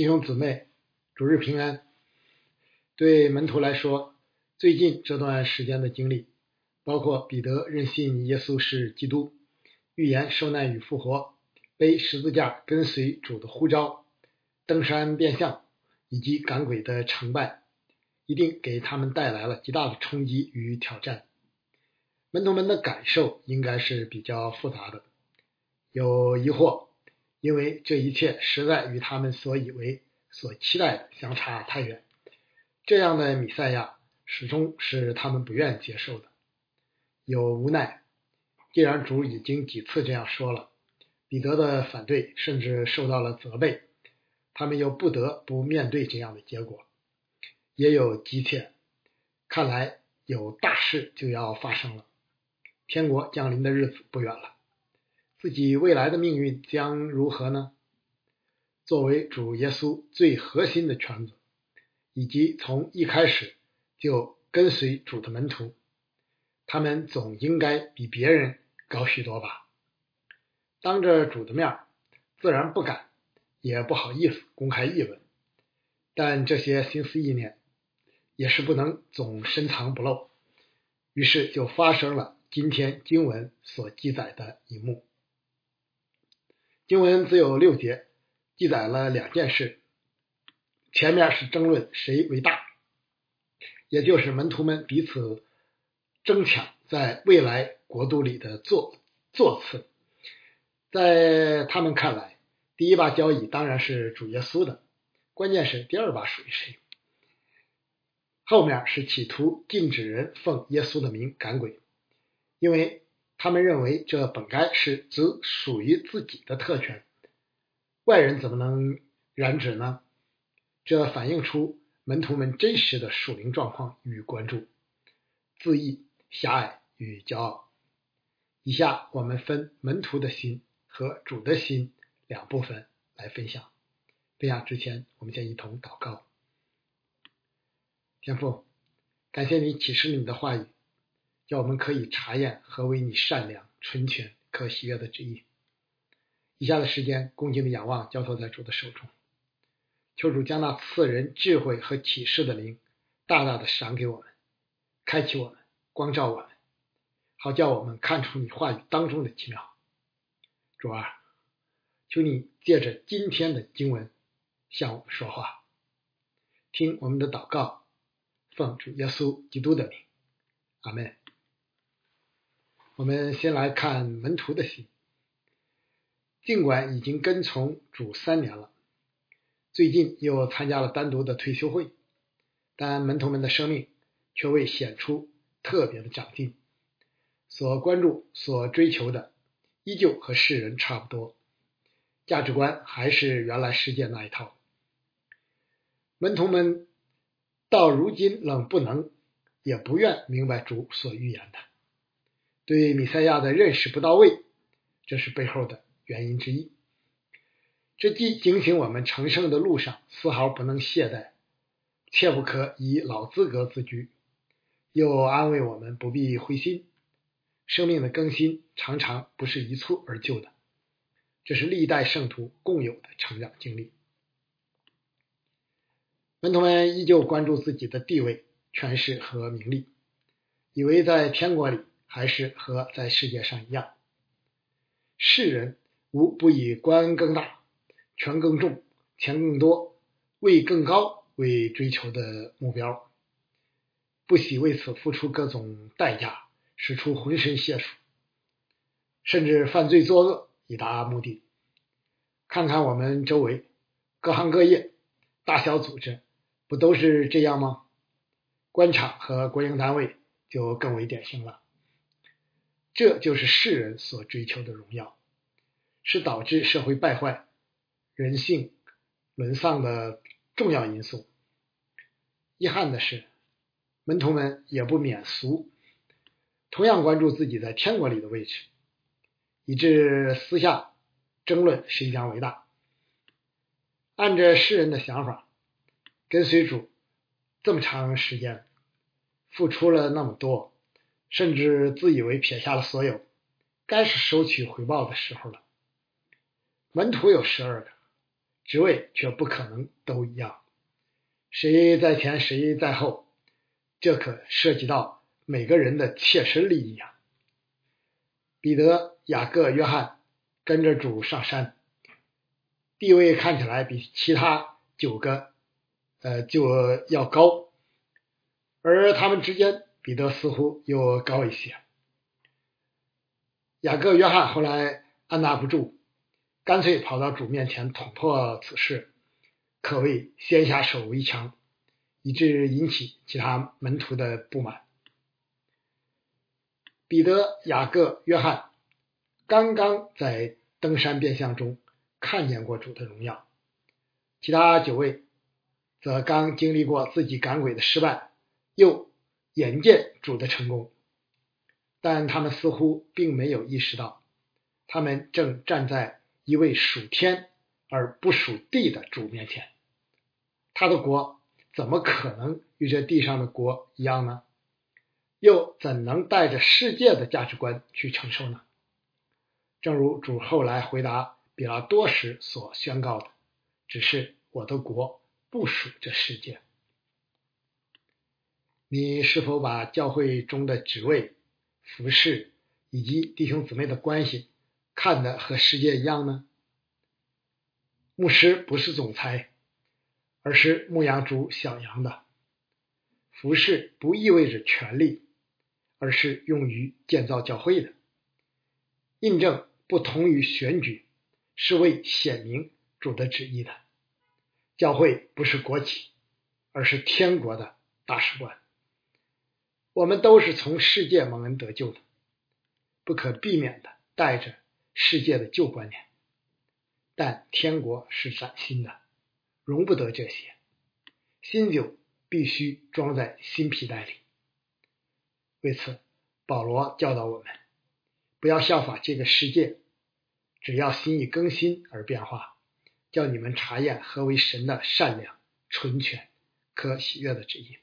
弟兄姊妹，主日平安。对门徒来说，最近这段时间的经历，包括彼得认信耶稣是基督、预言受难与复活、背十字架跟随主的呼召、登山变相以及赶鬼的成败，一定给他们带来了极大的冲击与挑战。门徒们的感受应该是比较复杂的，有疑惑。因为这一切实在与他们所以为、所期待的相差太远，这样的米赛亚始终是他们不愿接受的。有无奈，既然主已经几次这样说了，彼得的反对甚至受到了责备，他们又不得不面对这样的结果。也有急切，看来有大事就要发生了，天国降临的日子不远了。自己未来的命运将如何呢？作为主耶稣最核心的圈子，以及从一开始就跟随主的门徒，他们总应该比别人高许多吧？当着主的面，自然不敢，也不好意思公开议论。但这些心思意念也是不能总深藏不露。于是就发生了今天经文所记载的一幕。经文只有六节，记载了两件事。前面是争论谁为大，也就是门徒们彼此争抢在未来国度里的座座次。在他们看来，第一把交椅当然是主耶稣的，关键是第二把属于谁。后面是企图禁止人奉耶稣的名赶鬼，因为。他们认为这本该是只属于自己的特权，外人怎么能染指呢？这反映出门徒们真实的属灵状况与关注、自义、狭隘与骄傲。以下我们分门徒的心和主的心两部分来分享。分享之前，我们先一同祷告。天父，感谢你启示你的话语。叫我们可以查验何为你善良、纯全、可喜悦的旨意。以下的时间，恭敬的仰望，交托在主的手中。求主将那赐人智慧和启示的灵，大大的赏给我们，开启我们，光照我们，好叫我们看出你话语当中的奇妙。主啊，求你借着今天的经文向我们说话，听我们的祷告，奉主耶稣基督的名，阿门。我们先来看门徒的心。尽管已经跟从主三年了，最近又参加了单独的退休会，但门徒们的生命却未显出特别的长进。所关注、所追求的依旧和世人差不多，价值观还是原来世界那一套。门徒们到如今仍不能，也不愿明白主所预言的。对米赛亚的认识不到位，这是背后的原因之一。这既警醒我们成圣的路上丝毫不能懈怠，切不可以老资格自居，又安慰我们不必灰心。生命的更新常常不是一蹴而就的，这是历代圣徒共有的成长经历。门徒们依旧关注自己的地位、权势和名利，以为在天国里。还是和在世界上一样，世人无不以官更大、权更重、钱更多、位更高为追求的目标，不惜为此付出各种代价，使出浑身解数，甚至犯罪作恶以达目的。看看我们周围各行各业、大小组织，不都是这样吗？官场和国营单位就更为典型了。这就是世人所追求的荣耀，是导致社会败坏、人性沦丧的重要因素。遗憾的是，门徒们也不免俗，同样关注自己在天国里的位置，以致私下争论谁将为大。按着世人的想法，跟随主这么长时间，付出了那么多。甚至自以为撇下了所有，该是收取回报的时候了。门徒有十二个，职位却不可能都一样，谁在前谁在后，这可涉及到每个人的切身利益啊。彼得、雅各、约翰跟着主上山，地位看起来比其他九个呃就要高，而他们之间，彼得似乎又高一些。雅各、约翰后来按捺不住，干脆跑到主面前捅破此事，可谓先下手为强，以致引起其他门徒的不满。彼得、雅各、约翰刚刚在登山变相中看见过主的荣耀，其他九位则刚经历过自己赶鬼的失败，又眼见主的成功，但他们似乎并没有意识到，他们正站在一位属天而不属地的主面前，他的国怎么可能与这地上的国一样呢？又怎能带着世界的价值观去承受呢？正如主后来回答比拉多时所宣告的：“只是我的国不属这世界。”你是否把教会中的职位、服饰以及弟兄姊妹的关系看得和世界一样呢？牧师不是总裁，而是牧羊主小羊的。服饰不意味着权利。而是用于建造教会的，印证不同于选举，是为显明主的旨意的。教会不是国企，而是天国的大使馆。我们都是从世界蒙恩得救的，不可避免的带着世界的旧观念，但天国是崭新的，容不得这些。新酒必须装在新皮袋里。为此，保罗教导我们，不要效法这个世界，只要心意更新而变化，叫你们查验何为神的善良、纯全、可喜悦的旨意。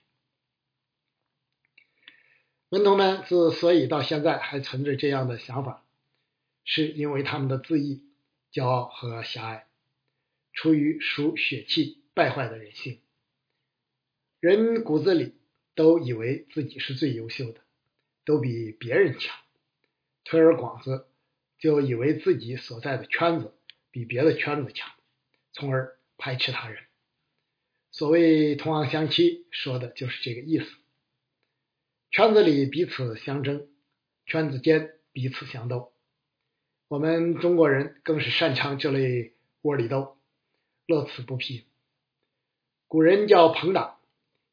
文同们之所以到现在还存着这样的想法，是因为他们的自义、骄傲和狭隘，出于属血气败坏的人性。人骨子里都以为自己是最优秀的。都比别人强，推而广之，就以为自己所在的圈子比别的圈子强，从而排斥他人。所谓同行相欺，说的就是这个意思。圈子里彼此相争，圈子间彼此相斗。我们中国人更是擅长这类窝里斗，乐此不疲。古人叫朋党，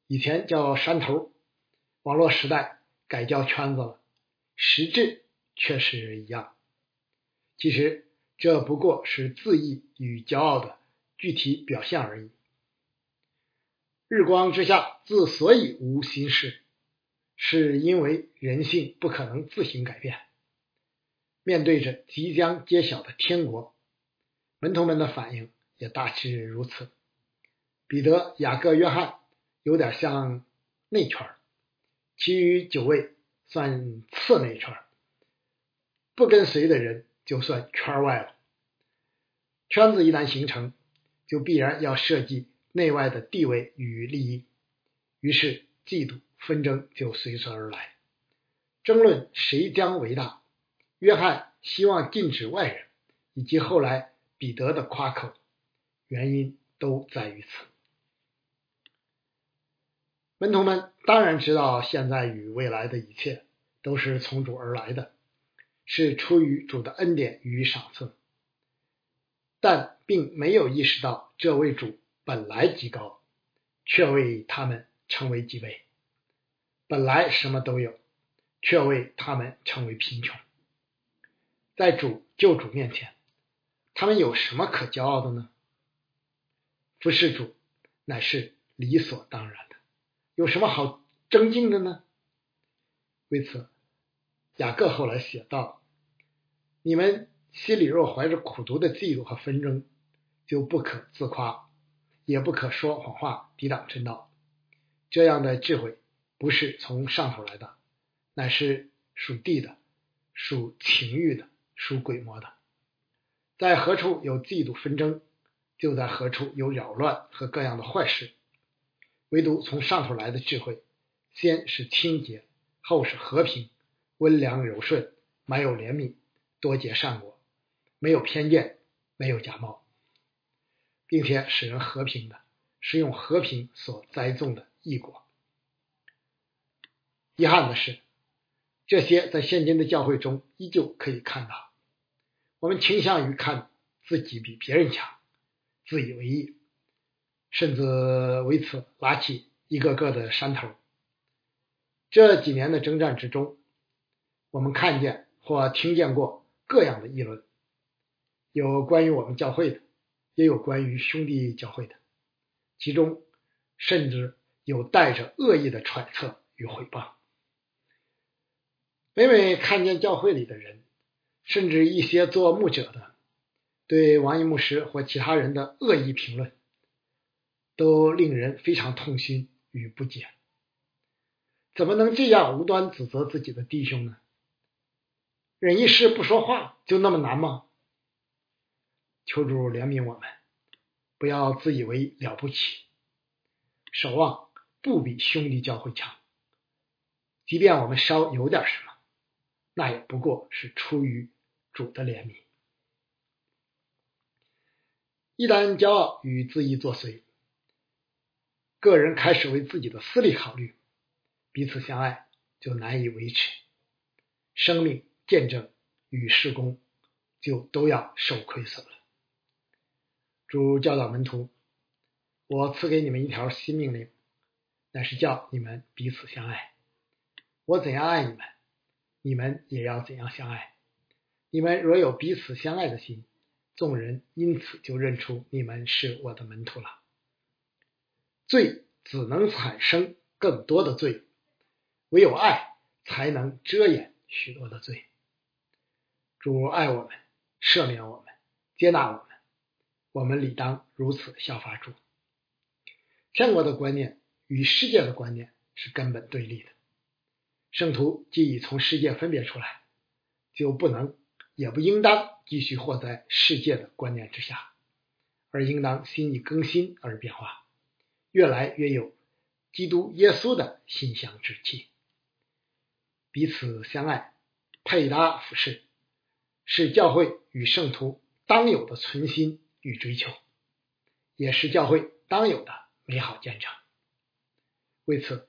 以前叫山头，网络时代。改叫圈子了，实质却是一样。其实这不过是自意与骄傲的具体表现而已。日光之下之所以无心事，是因为人性不可能自行改变。面对着即将揭晓的天国，门徒们的反应也大致如此。彼得、雅各、约翰有点像内圈其余九位算次内圈，不跟随的人就算圈外了。圈子一旦形成，就必然要设计内外的地位与利益，于是嫉妒纷争就随之而来，争论谁将为大。约翰希望禁止外人，以及后来彼得的夸口，原因都在于此。门徒们当然知道，现在与未来的一切都是从主而来的，是出于主的恩典与赏赐，但并没有意识到这位主本来极高，却为他们成为极卑；本来什么都有，却为他们成为贫穷。在主救主面前，他们有什么可骄傲的呢？服侍主乃是理所当然的。有什么好争竞的呢？为此，雅各后来写道：“你们心里若怀着苦毒的嫉妒和纷争，就不可自夸，也不可说谎话抵挡真道。这样的智慧不是从上头来的，乃是属地的、属情欲的、属鬼魔的。在何处有嫉妒纷争，就在何处有扰乱和各样的坏事。唯独从上头来的智慧，先是清洁，后是和平，温良柔顺，满有怜悯，多结善果，没有偏见，没有假冒，并且使人和平的，是用和平所栽种的异果。遗憾的是，这些在现今的教会中依旧可以看到。我们倾向于看自己比别人强，自以为意。甚至为此拉起一个个的山头。这几年的征战之中，我们看见或听见过各样的议论，有关于我们教会的，也有关于兄弟教会的，其中甚至有带着恶意的揣测与毁谤。每每看见教会里的人，甚至一些做牧者的，对王一牧师或其他人的恶意评论。都令人非常痛心与不解，怎么能这样无端指责自己的弟兄呢？忍一时不说话就那么难吗？求主怜悯我们，不要自以为了不起，守望不比兄弟教会强。即便我们稍有点什么，那也不过是出于主的怜悯。一旦骄傲与自意作祟。个人开始为自己的私利考虑，彼此相爱就难以维持，生命见证与事工就都要受亏损了。主教导门徒：“我赐给你们一条新命令，乃是叫你们彼此相爱。我怎样爱你们，你们也要怎样相爱。你们若有彼此相爱的心，众人因此就认出你们是我的门徒了。”罪只能产生更多的罪，唯有爱才能遮掩许多的罪。主爱我们，赦免我们，接纳我们，我们理当如此效法主。天国的观念与世界的观念是根本对立的。圣徒既已从世界分别出来，就不能也不应当继续活在世界的观念之下，而应当心意更新而变化。越来越有基督耶稣的心香之气，彼此相爱，配搭服饰，是教会与圣徒当有的存心与追求，也是教会当有的美好见证。为此，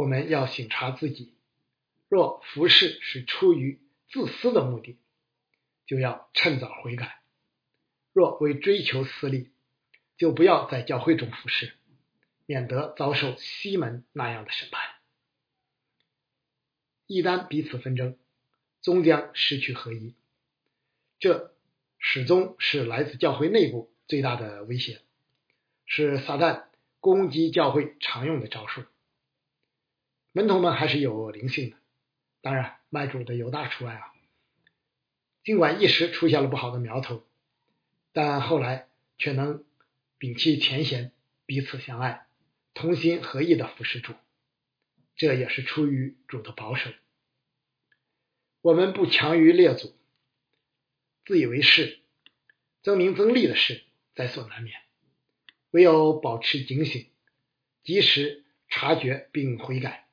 我们要省察自己，若服侍是出于自私的目的，就要趁早悔改；若为追求私利，就不要在教会中服侍。免得遭受西门那样的审判。一旦彼此纷争，终将失去合一。这始终是来自教会内部最大的威胁，是撒旦攻击教会常用的招数。门徒们还是有灵性的，当然卖主的犹大除外啊。尽管一时出现了不好的苗头，但后来却能摒弃前嫌，彼此相爱。同心合意的服侍主，这也是出于主的保守。我们不强于列祖，自以为是、增名增利的事在所难免。唯有保持警醒，及时察觉并悔改，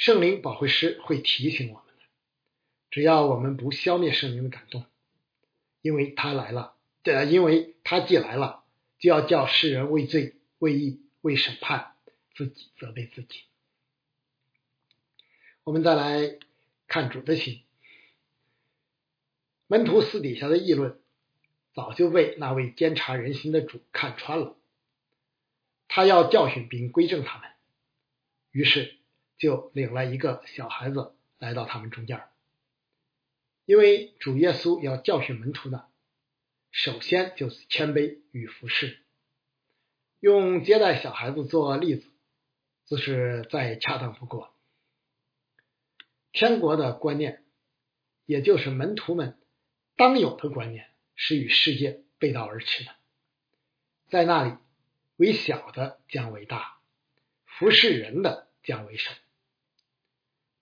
圣灵保惠师会提醒我们的。只要我们不消灭圣灵的感动，因为他来了，呃，因为他既来了，就要叫世人畏罪。为义为审判自己责备自己。我们再来看主的心，门徒私底下的议论早就被那位监察人心的主看穿了，他要教训并归正他们，于是就领了一个小孩子来到他们中间，因为主耶稣要教训门徒的，首先就是谦卑与服侍。用接待小孩子做例子，这是再恰当不过。天国的观念，也就是门徒们当有的观念，是与世界背道而驰的。在那里，为小的将为大，服侍人的将为神。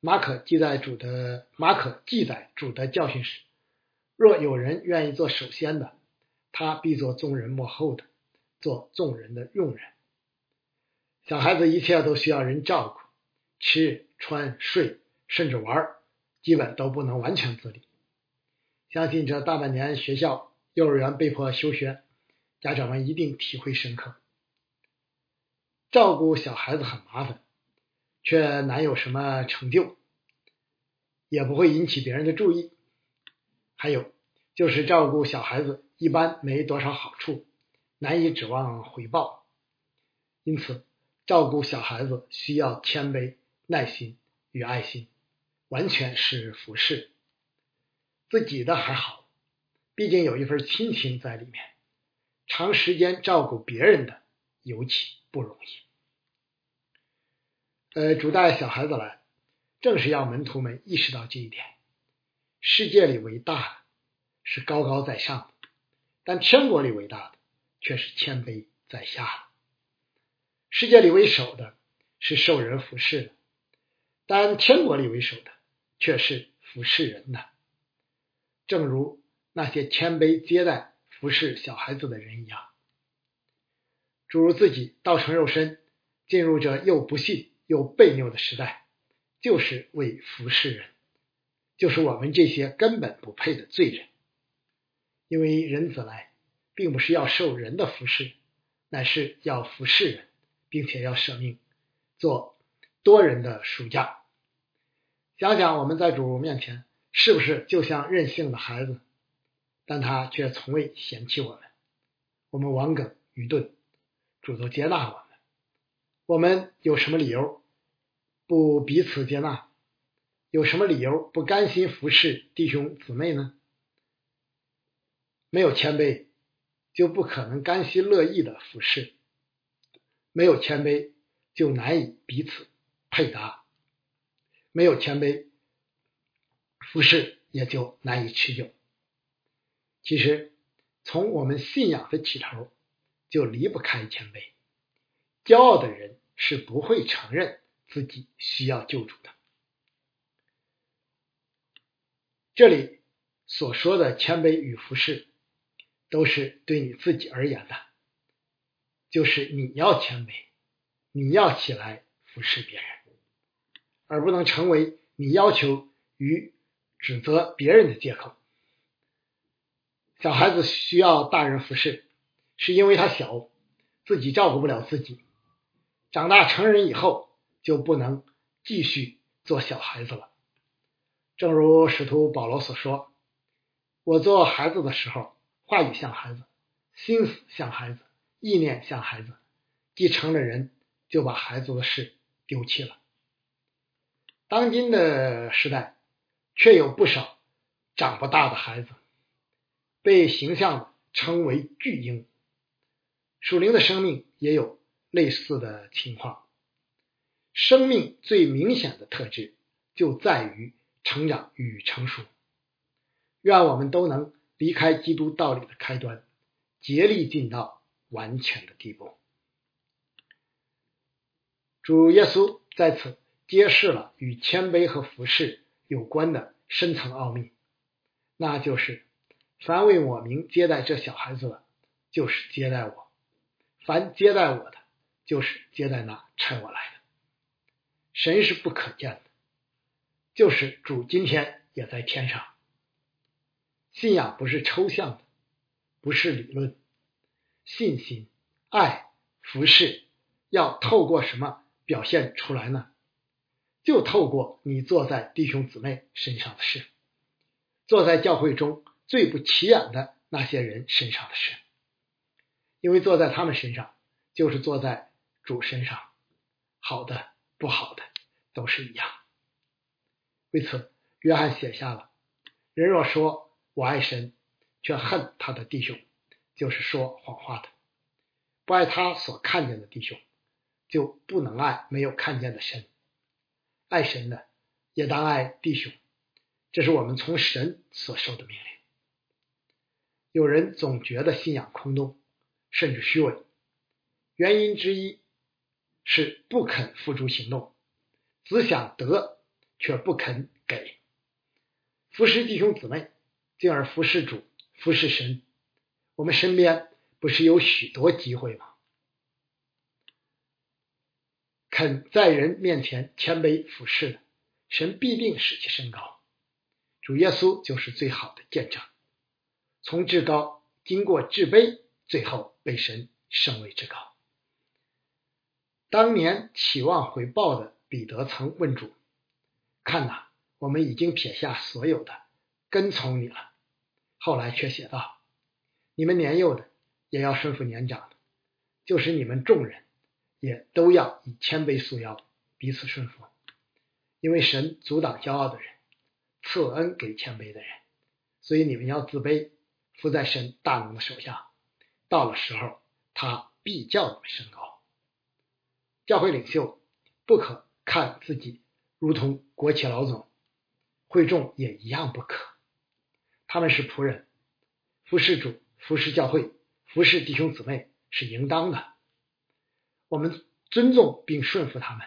马可记载主的马可记载主的教训时，若有人愿意做首先的，他必做众人幕后的，做众人的佣人。小孩子一切都需要人照顾，吃穿睡，甚至玩，基本都不能完全自理。相信这大半年学校、幼儿园被迫休学，家长们一定体会深刻。照顾小孩子很麻烦，却难有什么成就，也不会引起别人的注意。还有就是照顾小孩子一般没多少好处，难以指望回报。因此，照顾小孩子需要谦卑、耐心与爱心，完全是服侍。自己的还好，毕竟有一份亲情在里面。长时间照顾别人的尤其不容易。呃，主带小孩子来，正是要门徒们意识到这一点：世界里伟大的是高高在上的，但天国里伟大的却是谦卑在下的。世界里为首的是受人服侍的，但天国里为首的却是服侍人的。正如那些谦卑接待、服侍小孩子的人一样，诸如自己道成肉身，进入这又不信又悖谬的时代，就是为服侍人，就是我们这些根本不配的罪人。因为人子来，并不是要受人的服侍，乃是要服侍人，并且要舍命做多人的赎价。想想我们在主面前。是不是就像任性的孩子？但他却从未嫌弃我们。我们顽梗愚钝，主都接纳我们。我们有什么理由不彼此接纳？有什么理由不甘心服侍弟兄姊妹呢？没有谦卑，就不可能甘心乐意的服侍；没有谦卑，就难以彼此配搭；没有谦卑。服侍也就难以持久。其实，从我们信仰的起头，就离不开谦卑。骄傲的人是不会承认自己需要救助的。这里所说的谦卑与服侍，都是对你自己而言的，就是你要谦卑，你要起来服侍别人，而不能成为你要求与。指责别人的借口。小孩子需要大人服侍，是因为他小，自己照顾不了自己。长大成人以后，就不能继续做小孩子了。正如使徒保罗所说：“我做孩子的时候，话语像孩子，心思像孩子，意念像孩子；既成了人，就把孩子的事丢弃了。”当今的时代。却有不少长不大的孩子，被形象的称为巨婴。属灵的生命也有类似的情况。生命最明显的特质就在于成长与成熟。愿我们都能离开基督道理的开端，竭力进到完全的地步。主耶稣在此揭示了与谦卑和服侍。有关的深层奥秘，那就是凡为我名接待这小孩子的，就是接待我；凡接待我的，就是接待那差我来的。神是不可见的，就是主今天也在天上。信仰不是抽象的，不是理论，信心、爱、服侍，要透过什么表现出来呢？就透过你坐在弟兄姊妹身上的事，坐在教会中最不起眼的那些人身上的事，因为坐在他们身上，就是坐在主身上，好的不好的都是一样。为此，约翰写下了：人若说我爱神，却恨他的弟兄，就是说谎话的；不爱他所看见的弟兄，就不能爱没有看见的神。爱神的也当爱弟兄，这是我们从神所受的命令。有人总觉得信仰空洞，甚至虚伪，原因之一是不肯付诸行动，只想得却不肯给。服侍弟兄姊妹，进而服侍主、服侍神，我们身边不是有许多机会吗？肯在人面前谦卑俯视的，神必定使其升高。主耶稣就是最好的见证，从至高经过至卑，最后被神升为至高。当年期望回报的彼得曾问主：“看呐，我们已经撇下所有的，跟从你了。”后来却写道：“你们年幼的也要顺服年长的，就是你们众人也都要以谦卑束腰，彼此顺服，因为神阻挡骄傲的人。”赐恩给谦卑的人，所以你们要自卑，伏在神大能的手下。到了时候，他必叫你们升高。教会领袖不可看自己如同国企老总，会众也一样不可。他们是仆人，服侍主、服侍教会、服侍弟兄姊妹是应当的。我们尊重并顺服他们，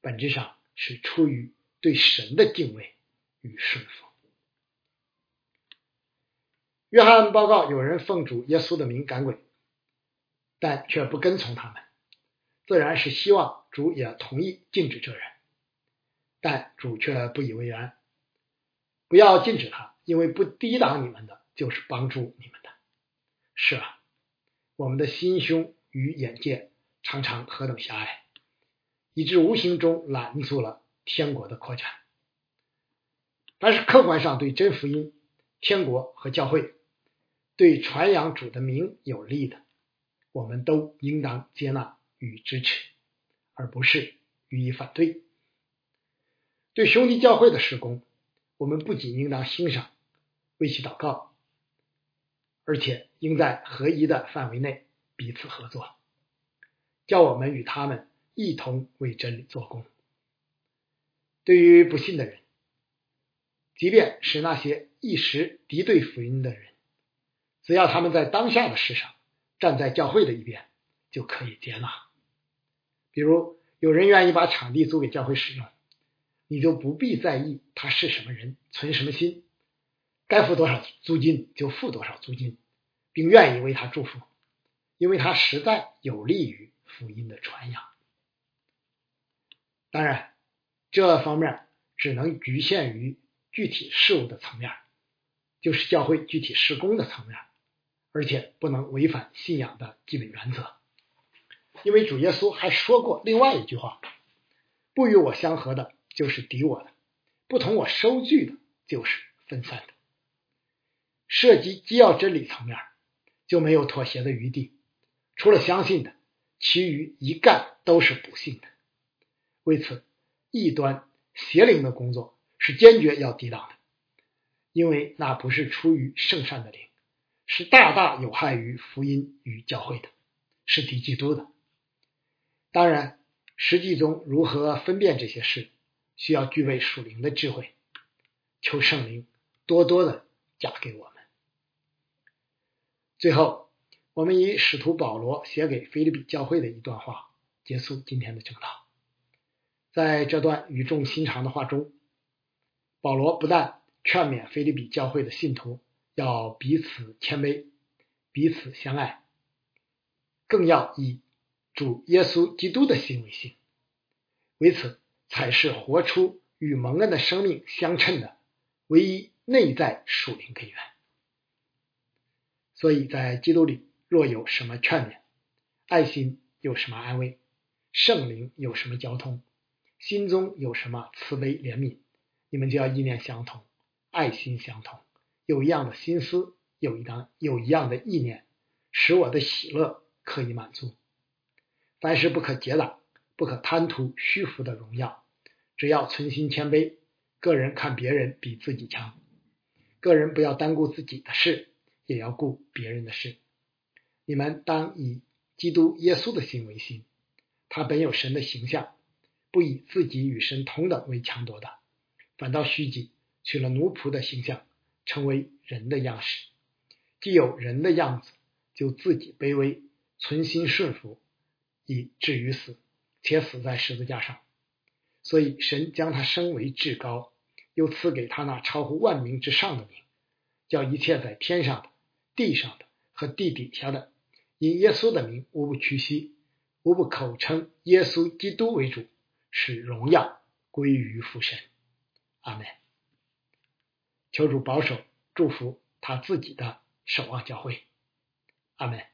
本质上是出于对神的敬畏。与顺服。约翰报告，有人奉主耶稣的名赶鬼，但却不跟从他们，自然是希望主也同意禁止这人，但主却不以为然。不要禁止他，因为不抵挡你们的，就是帮助你们的。是啊，我们的心胸与眼界常常何等狭隘，以致无形中拦住了天国的扩展。凡是客观上对真福音、天国和教会、对传扬主的名有利的，我们都应当接纳与支持，而不是予以反对。对兄弟教会的施工，我们不仅应当欣赏、为其祷告，而且应在合一的范围内彼此合作，叫我们与他们一同为真理做工。对于不信的人，即便是那些一时敌对福音的人，只要他们在当下的事上站在教会的一边，就可以接纳。比如有人愿意把场地租给教会使用，你就不必在意他是什么人、存什么心，该付多少租金就付多少租金，并愿意为他祝福，因为他实在有利于福音的传扬。当然，这方面只能局限于。具体事物的层面，就是教会具体施工的层面，而且不能违反信仰的基本原则。因为主耶稣还说过另外一句话：“不与我相合的，就是敌我的；不同我收据的，就是分散的。”涉及基要真理层面，就没有妥协的余地。除了相信的，其余一概都是不信的。为此，异端邪灵的工作。是坚决要抵挡的，因为那不是出于圣善的灵，是大大有害于福音与教会的，是敌基督的。当然，实际中如何分辨这些事，需要具备属灵的智慧，求圣灵多多的加给我们。最后，我们以使徒保罗写给菲利比教会的一段话结束今天的正道。在这段语重心长的话中。保罗不但劝勉菲利比教会的信徒要彼此谦卑、彼此相爱，更要以主耶稣基督的行为心，为此才是活出与蒙恩的生命相称的唯一内在属灵根源。所以在基督里若有什么劝勉，爱心有什么安慰，圣灵有什么交通，心中有什么慈悲怜悯。你们就要意念相同，爱心相同，有一样的心思，有一样有一样的意念，使我的喜乐可以满足。凡事不可结党，不可贪图虚浮的荣耀，只要存心谦卑，个人看别人比自己强，个人不要单顾自己的事，也要顾别人的事。你们当以基督耶稣的心为心，他本有神的形象，不以自己与神同等为强夺的。反倒虚己，取了奴仆的形象，成为人的样式。既有人的样子，就自己卑微，存心顺服，以至于死，且死在十字架上。所以神将他升为至高，又赐给他那超乎万名之上的名，叫一切在天上的、地上的、和地底下的，因耶稣的名无不屈膝，无不口称耶稣基督为主，使荣耀归于父神。阿门。求主保守祝福他自己的守望教会。阿门。